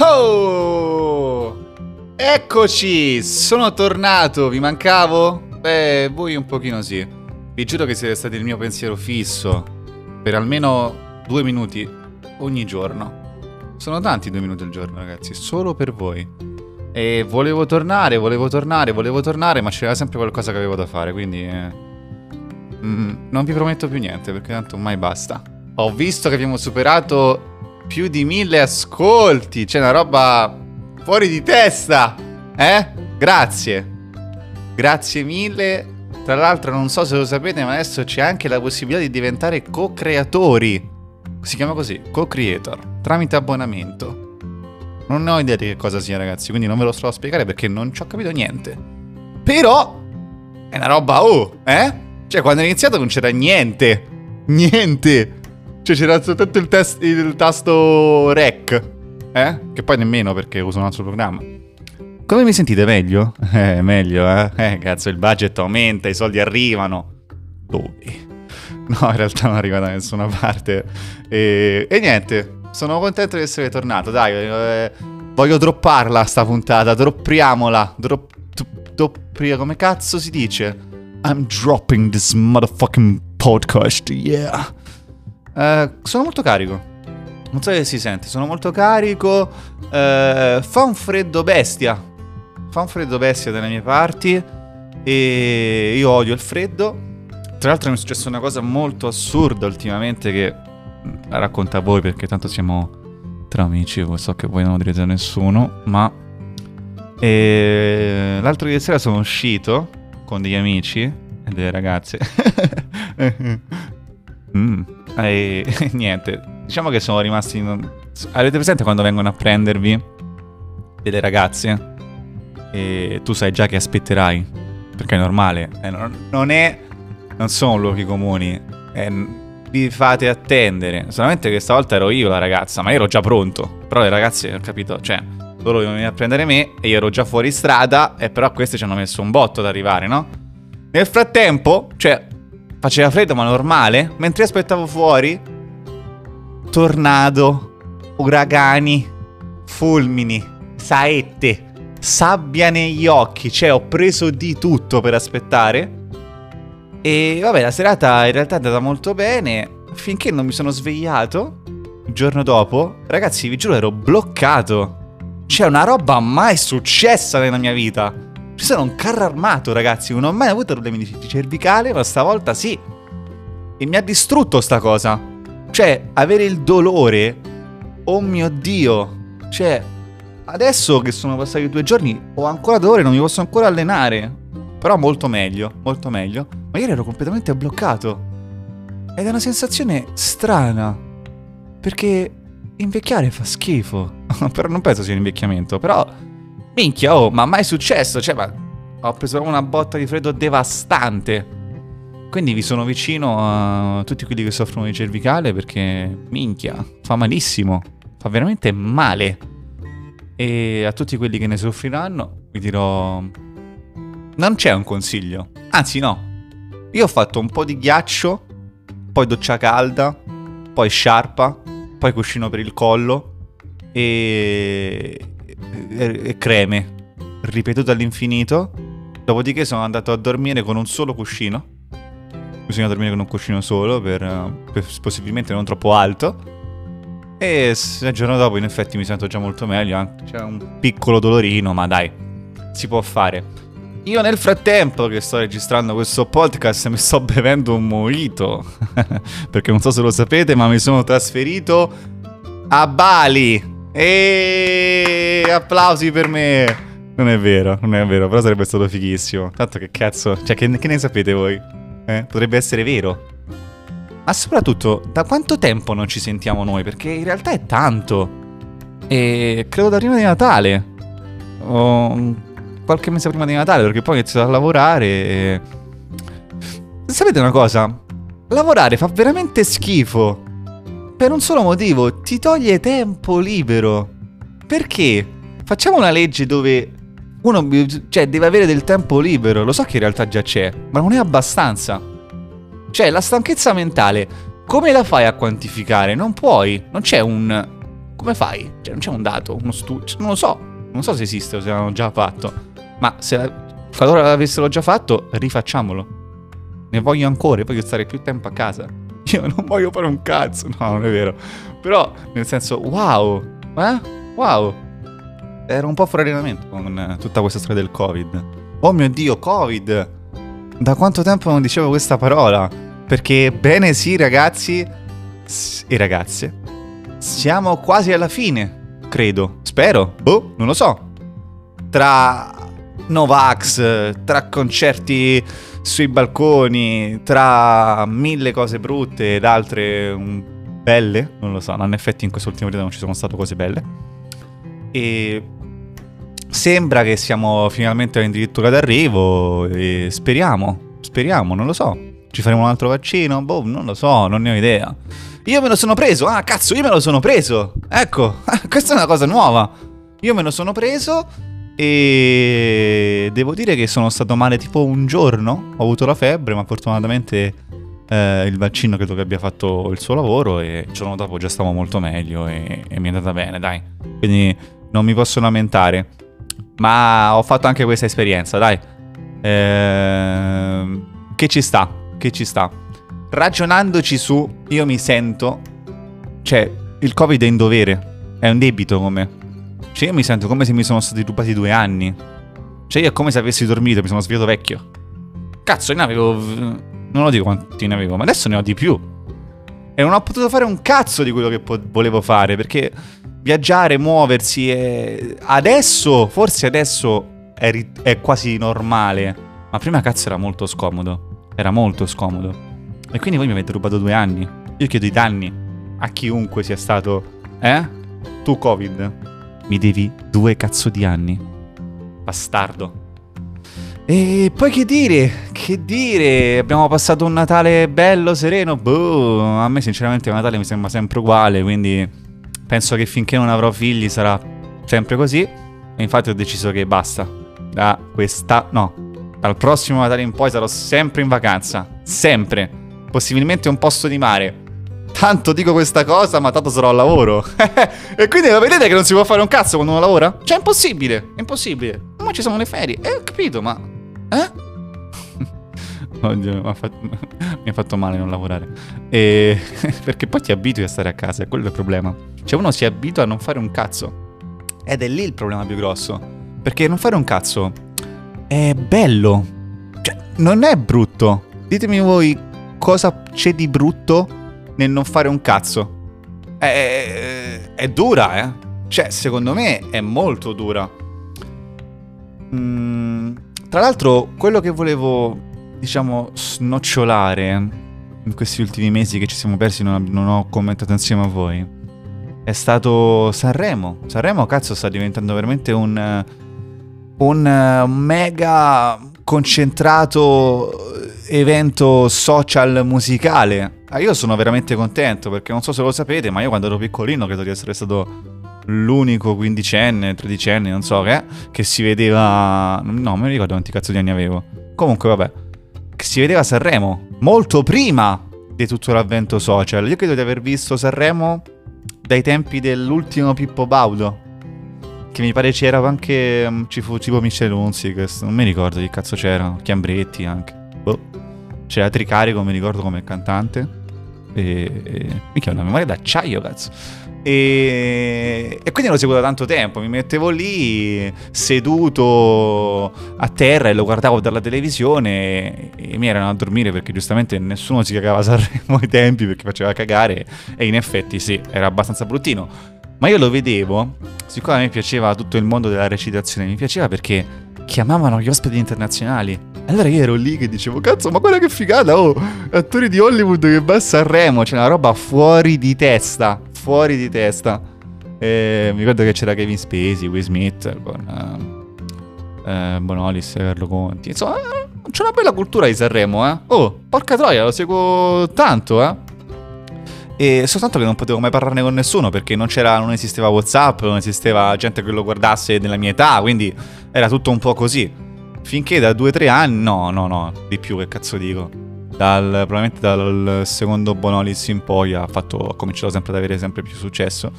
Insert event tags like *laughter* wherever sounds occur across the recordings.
Oh! Eccoci! Sono tornato, vi mancavo? Beh, voi un pochino sì. Vi giuro che siete stati il mio pensiero fisso per almeno due minuti ogni giorno. Sono tanti due minuti al giorno, ragazzi, solo per voi. E volevo tornare, volevo tornare, volevo tornare, ma c'era sempre qualcosa che avevo da fare, quindi... Eh, mm, non vi prometto più niente, perché tanto mai basta. Ho visto che abbiamo superato più di mille ascolti. C'è una roba fuori di testa. Eh? Grazie. Grazie mille. Tra l'altro non so se lo sapete, ma adesso c'è anche la possibilità di diventare co-creatori. Si chiama così, co-creator, tramite abbonamento. Non ho idea di che cosa sia, ragazzi, quindi non ve lo sto a spiegare perché non ci ho capito niente. Però è una roba, oh, eh? Cioè, quando ho iniziato non c'era niente. Niente. Cioè c'era soltanto il, test, il tasto rec. Eh? Che poi nemmeno perché uso un altro programma. Come mi sentite? Meglio? *laughs* Eh, meglio, eh? Eh, cazzo, il budget aumenta, i soldi arrivano. Dove? *laughs* No, in realtà non arriva da nessuna parte. E, e niente, sono contento di essere tornato. Dai, eh, voglio dropparla sta puntata. Droppriamola. Drop, doppria, come cazzo si dice? I'm dropping this motherfucking podcast, yeah. Eh, sono molto carico. Non so se si sente, sono molto carico. Uh, fa un freddo bestia. Fa un freddo bestia dalle mie parti. E io odio il freddo. Tra l'altro mi è successa una cosa molto assurda ultimamente che mm, la racconto a voi perché tanto siamo tra amici, so che voi non lo direte a nessuno, ma e... l'altro ieri sera sono uscito con degli amici e delle ragazze. *laughs* mm. *laughs* E *laughs* niente, diciamo che sono rimasti... In... Avete presente quando vengono a prendervi delle ragazze? E tu sai già che aspetterai, perché è normale. Eh, non è... Non sono luoghi comuni. È, vi fate attendere. Solamente che stavolta ero io la ragazza, ma io ero già pronto. Però le ragazze, ho capito, cioè, loro venivano a prendere me e io ero già fuori strada, e però queste ci hanno messo un botto ad arrivare, no? Nel frattempo, cioè, Faceva freddo ma normale. Mentre aspettavo fuori, tornado, uragani, fulmini, saette, sabbia negli occhi. Cioè, ho preso di tutto per aspettare. E vabbè, la serata in realtà è andata molto bene. Finché non mi sono svegliato. Il giorno dopo, ragazzi, vi giuro, ero bloccato. C'è una roba mai successa nella mia vita. Ci sono un carro armato, ragazzi. Non ho mai avuto problemi di cervicale, ma stavolta sì. E mi ha distrutto sta cosa. Cioè, avere il dolore. Oh mio dio. Cioè, adesso che sono passati due giorni, ho ancora dolore, non mi posso ancora allenare. Però molto meglio, molto meglio. Ma ieri ero completamente bloccato. Ed è una sensazione strana. Perché invecchiare fa schifo. *laughs* però non penso sia un invecchiamento, però Minchia, oh, ma mai successo? Cioè, ma ho preso una botta di freddo devastante. Quindi vi sono vicino a tutti quelli che soffrono di cervicale perché, minchia, fa malissimo. Fa veramente male. E a tutti quelli che ne soffriranno vi dirò... Non c'è un consiglio. Anzi no. Io ho fatto un po' di ghiaccio, poi doccia calda, poi sciarpa, poi cuscino per il collo e e creme, ripetuto all'infinito. Dopodiché sono andato a dormire con un solo cuscino. Bisogna dormire con un cuscino solo per, per possibilmente non troppo alto. E il giorno dopo in effetti mi sento già molto meglio. C'è un piccolo dolorino, ma dai, si può fare. Io nel frattempo che sto registrando questo podcast mi sto bevendo un mojito. *laughs* Perché non so se lo sapete, ma mi sono trasferito a Bali. E applausi per me. Non è vero, non è vero, però sarebbe stato fighissimo. Tanto che cazzo, cioè che, che ne sapete voi? Eh? Potrebbe essere vero. Ma soprattutto, da quanto tempo non ci sentiamo noi? Perché in realtà è tanto. E credo da prima di Natale. O qualche mese prima di Natale, perché poi ho iniziato a lavorare e... Sapete una cosa? Lavorare fa veramente schifo. Per un solo motivo, ti toglie tempo libero. Perché? Facciamo una legge dove uno cioè, deve avere del tempo libero. Lo so che in realtà già c'è, ma non è abbastanza. Cioè, la stanchezza mentale, come la fai a quantificare? Non puoi. Non c'è un come fai? Cioè, non c'è un dato, uno studio, cioè, non lo so, non so se esiste o se l'hanno già fatto, ma se qualora l'avessero già fatto, rifacciamolo. Ne voglio ancora, voglio stare più tempo a casa. Io non voglio fare un cazzo, no, non è vero. Però, nel senso, wow, eh? Wow. Ero un po' fuori allenamento con eh, tutta questa storia del Covid. Oh mio Dio, Covid! Da quanto tempo non dicevo questa parola? Perché, bene sì, ragazzi e ragazze, siamo quasi alla fine, credo. Spero. Boh, non lo so. Tra Novax, tra concerti sui balconi, tra mille cose brutte ed altre um, belle, non lo so, in effetti in quest'ultimo periodo non ci sono state cose belle. E sembra che siamo finalmente addirittura d'arrivo e speriamo, speriamo, non lo so. Ci faremo un altro vaccino? Boh, non lo so, non ne ho idea. Io me lo sono preso, ah cazzo, io me lo sono preso. Ecco, *laughs* questa è una cosa nuova. Io me lo sono preso e devo dire che sono stato male tipo un giorno. Ho avuto la febbre, ma fortunatamente eh, il vaccino credo che abbia fatto il suo lavoro e il giorno dopo già stavo molto meglio e, e mi è andata bene, dai. Quindi non mi posso lamentare. Ma ho fatto anche questa esperienza, dai. Eh, che ci sta, che ci sta. Ragionandoci su, io mi sento... Cioè, il Covid è in dovere. È un debito come cioè io mi sento come se mi sono stati rubati due anni. Cioè io è come se avessi dormito, mi sono svegliato vecchio. Cazzo, ne avevo... Non lo dico quanti ne avevo, ma adesso ne ho di più. E non ho potuto fare un cazzo di quello che po- volevo fare, perché viaggiare, muoversi è... Adesso, forse adesso è, ri- è quasi normale. Ma prima cazzo era molto scomodo. Era molto scomodo. E quindi voi mi avete rubato due anni. Io chiedo i danni a chiunque sia stato... Eh? Tu Covid mi devi due cazzo di anni. Bastardo. E poi che dire? Che dire? Abbiamo passato un Natale bello, sereno. Boh, a me sinceramente Natale mi sembra sempre uguale, quindi penso che finché non avrò figli sarà sempre così. E infatti ho deciso che basta. Da questa... no. Dal prossimo Natale in poi sarò sempre in vacanza. Sempre. Possibilmente un posto di mare. Tanto dico questa cosa, ma tanto sarò al lavoro. *laughs* e quindi lo vedete che non si può fare un cazzo quando uno lavora? Cioè, è impossibile, è impossibile. Ma ci sono le ferie. Eh, ho capito, ma... Eh? *laughs* Oddio, mi ha, fatto, mi ha fatto male non lavorare. E... *laughs* perché poi ti abitui a stare a casa, è quello il problema. Cioè, uno si abitua a non fare un cazzo. Ed è lì il problema più grosso. Perché non fare un cazzo è bello. Cioè, non è brutto. Ditemi voi cosa c'è di brutto nel non fare un cazzo. È, è dura, eh. Cioè, secondo me è molto dura. Mm, tra l'altro, quello che volevo, diciamo, snocciolare in questi ultimi mesi che ci siamo persi, non, non ho commentato insieme a voi, è stato Sanremo. Sanremo, cazzo, sta diventando veramente un, un mega concentrato evento social musicale. Ah, io sono veramente contento perché non so se lo sapete, ma io quando ero piccolino credo di essere stato l'unico quindicenne, tredicenne, non so che, che si vedeva... No, non mi ricordo quanti cazzo di anni avevo. Comunque, vabbè. Che si vedeva Sanremo molto prima di tutto l'avvento social. Io credo di aver visto Sanremo dai tempi dell'ultimo Pippo Baudo. Che mi pare c'era anche. Um, ci fu tipo Michele Unzi. Non mi ricordo che cazzo c'era. Chiambretti anche. Boh. C'era Tricarico, mi ricordo come cantante. E, e mica una memoria d'acciaio, cazzo. E, e, quindi lo seguo da tanto tempo. Mi mettevo lì seduto a terra e lo guardavo dalla televisione. E, e mi erano a dormire perché giustamente nessuno si cagava a Sanremo ai tempi perché faceva cagare. E in effetti sì, era abbastanza bruttino. Ma io lo vedevo, siccome a me piaceva tutto il mondo della recitazione, mi piaceva perché chiamavano gli ospiti internazionali. Allora io ero lì che dicevo, cazzo, ma guarda che figata, oh, attori di Hollywood che va a Sanremo, c'è una roba fuori di testa, fuori di testa. E mi ricordo che c'era Kevin Spacey, Will Smith, con uh, uh, Bonolis, Carlo Conti. Insomma, c'è una bella cultura di Sanremo, eh. Oh, porca troia, lo seguo tanto, eh. E soltanto che non potevo mai parlarne con nessuno perché non, non esisteva WhatsApp, non esisteva gente che lo guardasse della mia età, quindi era tutto un po' così. Finché da 2-3 anni, no, no, no, di più, che cazzo dico. Dal, probabilmente dal secondo Bonolis in poi ha, fatto, ha cominciato sempre ad avere sempre più successo.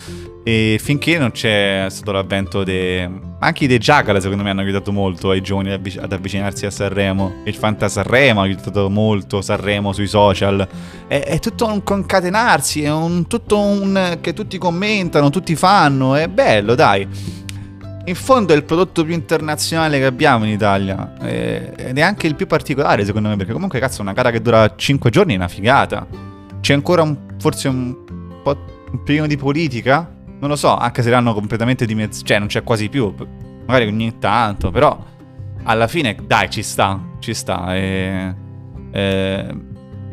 E finché non c'è stato l'avvento de... Anche dei Jackal secondo me hanno aiutato molto ai giovani ad avvicinarsi a Sanremo. Il Fanta Sanremo ha aiutato molto Sanremo sui social. È, è tutto un concatenarsi, è un, tutto un... che tutti commentano, tutti fanno. È bello, dai in fondo è il prodotto più internazionale che abbiamo in Italia eh, ed è anche il più particolare secondo me perché comunque cazzo una gara che dura 5 giorni è una figata. C'è ancora un, forse un po' un pieno di politica? Non lo so, anche se l'hanno completamente dimezzato, cioè non c'è quasi più, magari ogni tanto, però alla fine dai ci sta, ci sta e, e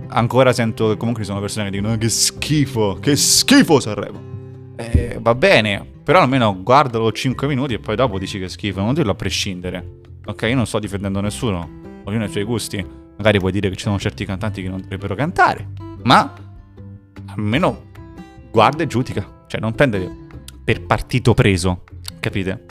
ancora sento che comunque ci sono persone che dicono che schifo, che schifo Sanremo. E va bene, però almeno guardalo 5 minuti e poi dopo dici che schifo, non dirlo a prescindere. Ok, io non sto difendendo nessuno, ognuno ha i suoi gusti. Magari puoi dire che ci sono certi cantanti che non dovrebbero cantare, ma almeno guarda e giudica. Cioè, non prendere per partito preso, capite?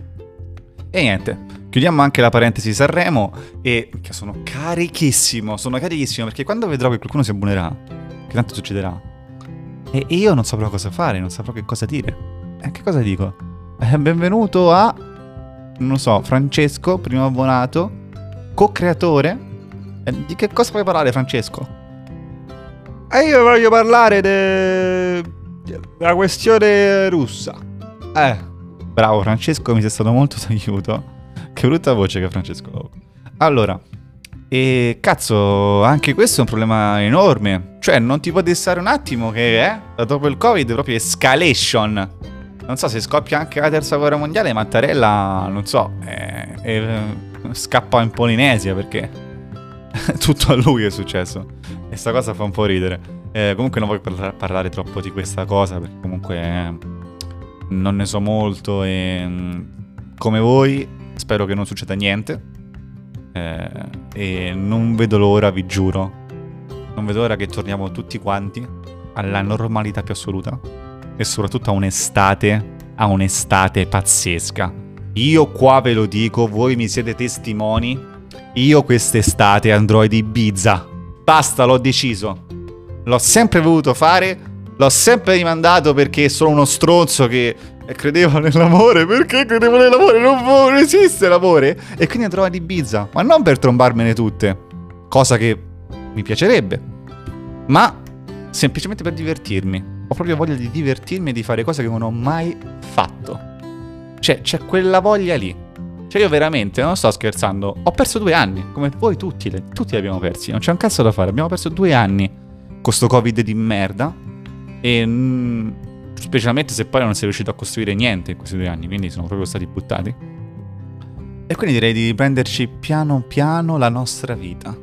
E niente, chiudiamo anche la parentesi Sanremo e che sono carichissimo, sono carichissimo perché quando vedrò che qualcuno si abbonerà, che tanto succederà, e io non saprò cosa fare, non saprò che cosa dire. Eh, che cosa dico? Eh, benvenuto a... Non so, Francesco, primo abbonato, co-creatore. Eh, di che cosa vuoi parlare, Francesco? E io voglio parlare de... della questione russa. Eh, bravo Francesco, mi sei stato molto d'aiuto. Che brutta voce che Francesco. Allora, e cazzo, anche questo è un problema enorme. Cioè, non ti può dissare un attimo che, eh, dopo il Covid, proprio escalation. Non so se scoppia anche la terza guerra mondiale, Mattarella, non so, eh, eh, scappa in Polinesia perché *laughs* tutto a lui è successo. E sta cosa fa un po' ridere. Eh, comunque non voglio parla- parlare troppo di questa cosa perché comunque eh, non ne so molto e mm, come voi spero che non succeda niente. Eh, e non vedo l'ora, vi giuro. Non vedo l'ora che torniamo tutti quanti alla normalità più assoluta e soprattutto a un'estate, a un'estate pazzesca. Io qua ve lo dico, voi mi siete testimoni, io quest'estate andrò ad Ibiza. Basta, l'ho deciso. L'ho sempre voluto fare, l'ho sempre rimandato perché sono uno stronzo che credeva nell'amore. Perché credevo nell'amore? Non, non esiste l'amore. E quindi andrò ad Ibiza, ma non per trombarmene tutte, cosa che mi piacerebbe, ma semplicemente per divertirmi ho proprio voglia di divertirmi e di fare cose che non ho mai fatto. Cioè, c'è quella voglia lì. Cioè, io veramente, non sto scherzando, ho perso due anni, come voi tutti, tutti li abbiamo persi, non c'è un cazzo da fare, abbiamo perso due anni con sto covid di merda e... Specialmente se poi non sei riuscito a costruire niente in questi due anni, quindi sono proprio stati buttati. E quindi direi di riprenderci piano piano la nostra vita.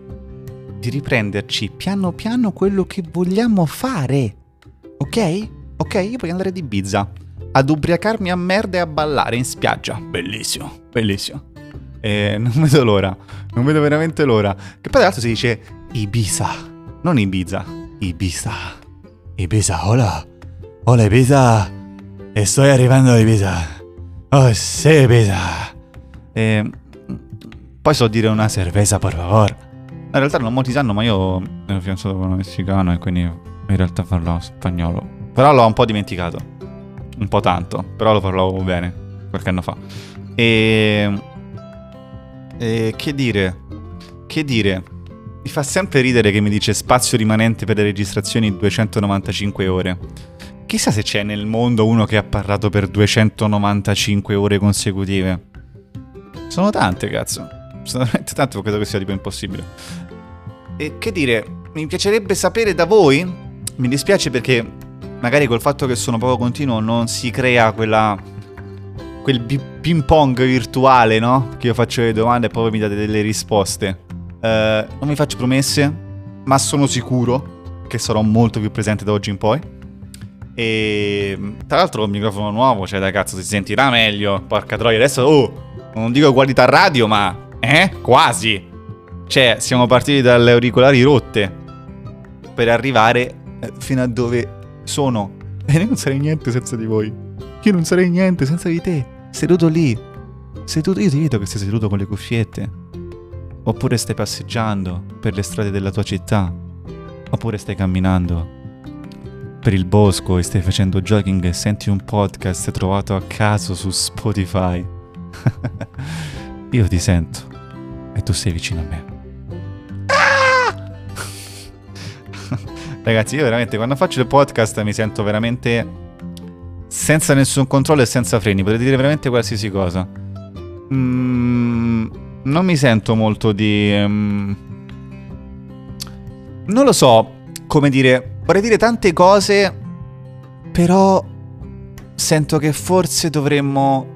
Di riprenderci piano piano quello che vogliamo fare. Ok? Ok, io voglio andare di Ibiza. Ad ubriacarmi a merda e a ballare in spiaggia. Bellissimo, bellissimo. E non vedo l'ora. Non vedo veramente l'ora. Che poi tra l'altro si dice Ibiza. Non Ibiza. Ibiza. Ibiza, hola. Hola Ibiza. E sto arrivando a Ibiza. Oh, sì, Ibiza. E... Poi so dire una cerveza, per favore. In realtà non molti sanno, ma io sono fidanzato con un messicano e quindi in realtà parlo spagnolo. Però l'ho un po' dimenticato. Un po' tanto. Però lo parlavo bene qualche anno fa. E... e che dire? Che dire? Mi fa sempre ridere che mi dice spazio rimanente per le registrazioni 295 ore. Chissà se c'è nel mondo uno che ha parlato per 295 ore consecutive. Sono tante, cazzo. Sono veramente tante, credo che sia tipo impossibile. E che dire, mi piacerebbe sapere da voi mi dispiace perché magari col fatto che sono poco continuo non si crea quella quel ping pong virtuale, no? Che io faccio le domande e poi mi date delle risposte. Uh, non mi faccio promesse, ma sono sicuro che sarò molto più presente da oggi in poi. E tra l'altro il microfono nuovo, cioè da cazzo si sentirà meglio. Porca troia, adesso oh, non dico qualità radio, ma eh, quasi. Cioè, siamo partiti dalle auricolari rotte per arrivare eh, fino a dove sono. E io non sarei niente senza di voi. Io non sarei niente senza di te. Seduto lì. Seduto, io ti vedo che sei seduto con le cuffiette. Oppure stai passeggiando per le strade della tua città. oppure stai camminando per il bosco e stai facendo jogging e senti un podcast trovato a caso su Spotify, *laughs* io ti sento e tu sei vicino a me. Ah! *laughs* Ragazzi, io veramente quando faccio il podcast mi sento veramente senza nessun controllo e senza freni. Potete dire veramente qualsiasi cosa. Mm, non mi sento molto di... Um, non lo so come dire. Vorrei dire tante cose, però sento che forse dovremmo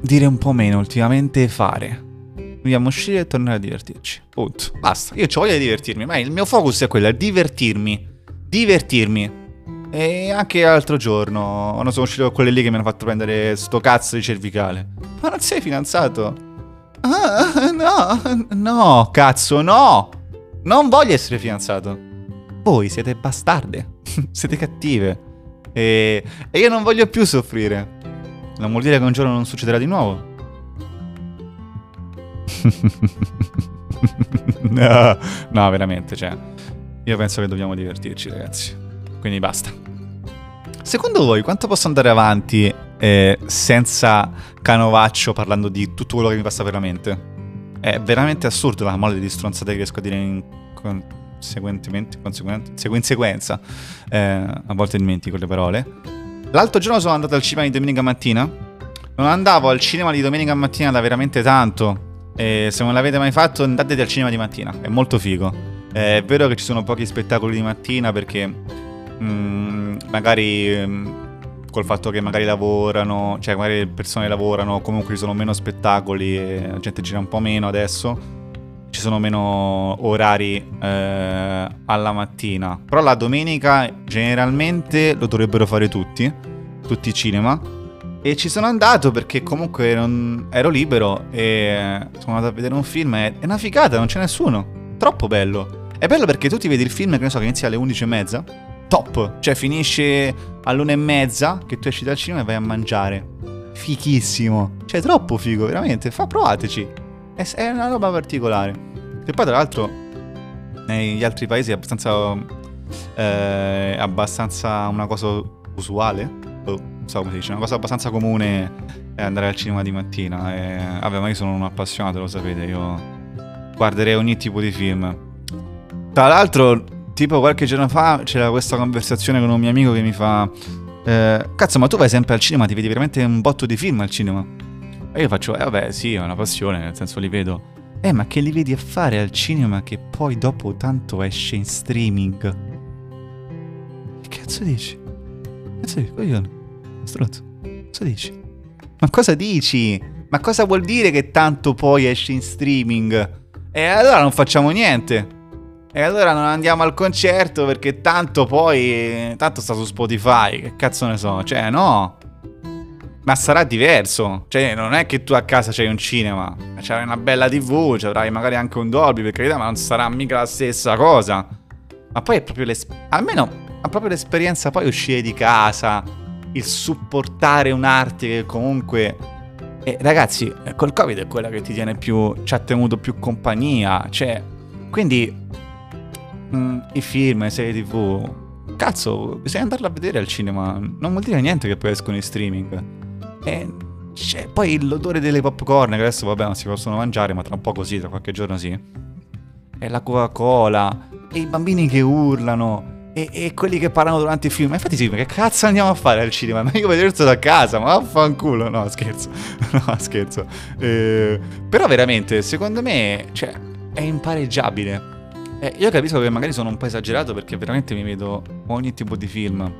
dire un po' meno ultimamente e fare. Dobbiamo uscire e tornare a divertirci. Punto. Basta. Io ho voglia di divertirmi, ma il mio focus è quello, è divertirmi. Divertirmi. E anche l'altro giorno, quando sono uscito con quelle lì che mi hanno fatto prendere sto cazzo di cervicale. Ma non sei fidanzato? Ah, no, no, cazzo, no! Non voglio essere fidanzato. Voi siete bastarde, *laughs* siete cattive. E, e io non voglio più soffrire. Non vuol dire che un giorno non succederà di nuovo. *laughs* no, no, veramente, cioè. Io penso che dobbiamo divertirci, ragazzi. Quindi basta. Secondo voi quanto posso andare avanti eh, senza canovaccio parlando di tutto quello che mi passa per la mente? È veramente assurdo la mole di stronzate che riesco a dire in conseguentemente, sequenza. Eh, a volte dimentico le parole. L'altro giorno sono andato al cinema di domenica mattina. Non andavo al cinema di domenica mattina da veramente tanto. E se non l'avete mai fatto, andate al cinema di mattina. È molto figo. È vero che ci sono pochi spettacoli di mattina perché Mm, magari mm, col fatto che magari lavorano, cioè magari le persone lavorano, comunque ci sono meno spettacoli e la gente gira un po' meno adesso, ci sono meno orari eh, alla mattina. Però la domenica generalmente lo dovrebbero fare tutti, tutti i cinema. E ci sono andato perché comunque non... ero libero e sono andato a vedere un film e è una figata, non c'è nessuno. Troppo bello. È bello perché tu ti vedi il film che ne so che inizia alle 11 e mezza top. Cioè finisce all'una e mezza che tu esci dal cinema e vai a mangiare. Fichissimo. Cioè troppo figo, veramente. Fa, provateci. È, è una roba particolare. E poi tra l'altro negli altri paesi è abbastanza... Eh, abbastanza una cosa usuale. Oh, non so come si dice. Una cosa abbastanza comune è andare al cinema di mattina. E, vabbè, ma io sono un appassionato, lo sapete. Io guarderei ogni tipo di film. Tra l'altro tipo qualche giorno fa c'era questa conversazione con un mio amico che mi fa... Eh, cazzo, ma tu vai sempre al cinema, ti vedi veramente un botto di film al cinema? E io faccio, eh vabbè, sì, è una passione, nel senso li vedo. Eh, ma che li vedi a fare al cinema che poi dopo tanto esce in streaming? Che cazzo dici? Cazzo dici? Coglione. Stronzo. Cosa dici? Ma cosa dici? Ma cosa vuol dire che tanto poi esce in streaming? E allora non facciamo niente. E allora non andiamo al concerto perché tanto poi. Tanto sta su Spotify. Che cazzo ne so? Cioè, no. Ma sarà diverso. Cioè, non è che tu a casa c'hai un cinema. C'hai una bella TV, c'avrai magari anche un Dolby, per carità, ma non sarà mica la stessa cosa. Ma poi è proprio l'esperienza. Almeno ha proprio l'esperienza poi uscire di casa. Il supportare un'arte che comunque. E ragazzi, col Covid è quella che ti tiene più. ci ha tenuto più compagnia. Cioè. Quindi mm, i film, le serie tv, cazzo, bisogna andarla a vedere al cinema. Non vuol dire niente che poi escono in streaming. E c'è poi l'odore delle popcorn, che adesso vabbè non si possono mangiare, ma tra un po' così, tra qualche giorno sì. E la Coca-Cola, e i bambini che urlano. E, e, quelli che parlano durante il film. Ma infatti sì, ma che cazzo andiamo a fare al cinema? Ma io vedo da casa, ma vaffanculo. No, scherzo. *laughs* No, scherzo. Eh, però veramente, secondo me, cioè, è impareggiabile. Eh, io capisco che magari sono un po' esagerato perché veramente mi vedo ogni tipo di film.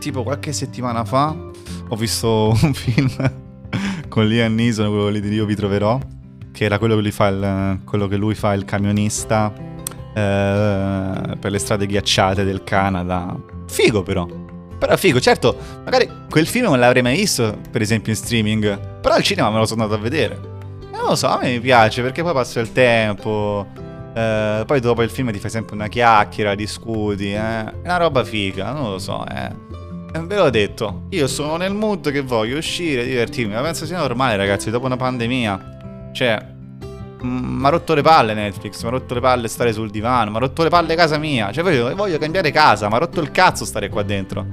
Tipo qualche settimana fa ho visto *laughs* un film con Liam Neeson, quello lì di Io vi troverò, che era quello che lui fa il, che lui fa il camionista eh, per le strade ghiacciate del Canada. Figo però. Però figo, certo, magari quel film non l'avrei mai visto, per esempio in streaming, però al cinema me lo sono andato a vedere. Non lo so, a me mi piace perché poi passa il tempo, eh, poi dopo il film ti fai sempre una chiacchiera, discuti, eh. È una roba figa, non lo so, eh. Ve l'ho detto, io sono nel mood che voglio uscire, divertirmi, ma penso sia normale ragazzi, dopo una pandemia. Cioè, mi ha rotto le palle Netflix, mi ha rotto le palle stare sul divano, mi ha rotto le palle casa mia. Cioè, voglio, voglio cambiare casa, mi ha rotto il cazzo stare qua dentro.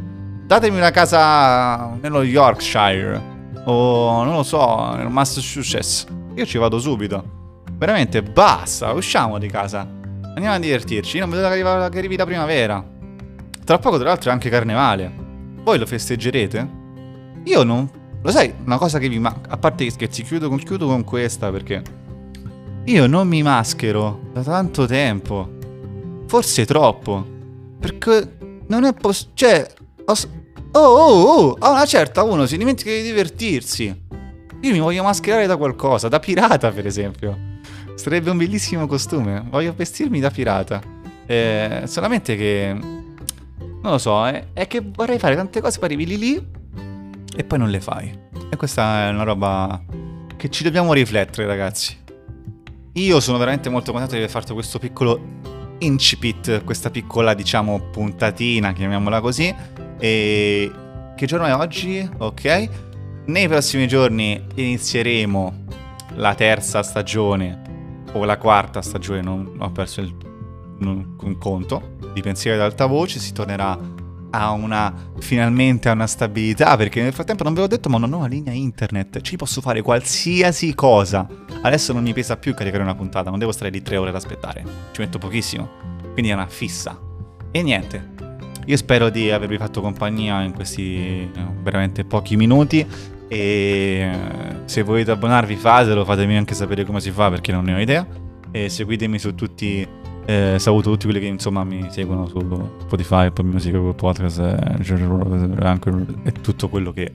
Datemi una casa nello Yorkshire. O non lo so, nel Massachusetts. Io ci vado subito. Veramente, basta, usciamo di casa. Andiamo a divertirci. Io non vedo che arrivi la primavera. Tra poco, tra l'altro, è anche carnevale. Voi lo festeggerete? Io non. Lo sai, una cosa che vi manca. A parte che scherzi, chiudo con, chiudo con questa perché. Io non mi maschero da tanto tempo. Forse troppo. Perché non è possibile. Cioè. Oh, oh, oh, a una certa uno si dimentica di divertirsi. Io mi voglio mascherare da qualcosa, da pirata per esempio. Sarebbe un bellissimo costume. Voglio vestirmi da pirata. Eh, solamente che... Non lo so, eh, è che vorrei fare tante cose, poi arrivi lì lì e poi non le fai. E questa è una roba che ci dobbiamo riflettere, ragazzi. Io sono veramente molto contento di aver fatto questo piccolo incipit, questa piccola, diciamo, puntatina, chiamiamola così. E che giorno è oggi? Ok. Nei prossimi giorni inizieremo la terza stagione o la quarta stagione, non ho perso il, un conto, di pensieri ad alta voce, si tornerà a una finalmente a una stabilità. Perché nel frattempo non ve l'ho detto ma non ho una linea internet. Ci posso fare qualsiasi cosa. Adesso non mi pesa più caricare una puntata non devo stare lì tre ore ad aspettare. Ci metto pochissimo. Quindi è una fissa. E niente. Io spero di avervi fatto compagnia in questi veramente pochi minuti. E se volete abbonarvi fatelo, fatemi anche sapere come si fa perché non ne ho idea. E seguitemi su tutti, eh, saluto tutti quelli che insomma mi seguono su Spotify, Apple Music, Google Podcast, eh, Anchor e tutto quello che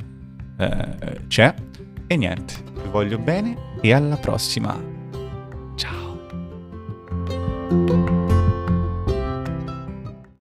eh, c'è. E niente, vi voglio bene e alla prossima. Ciao.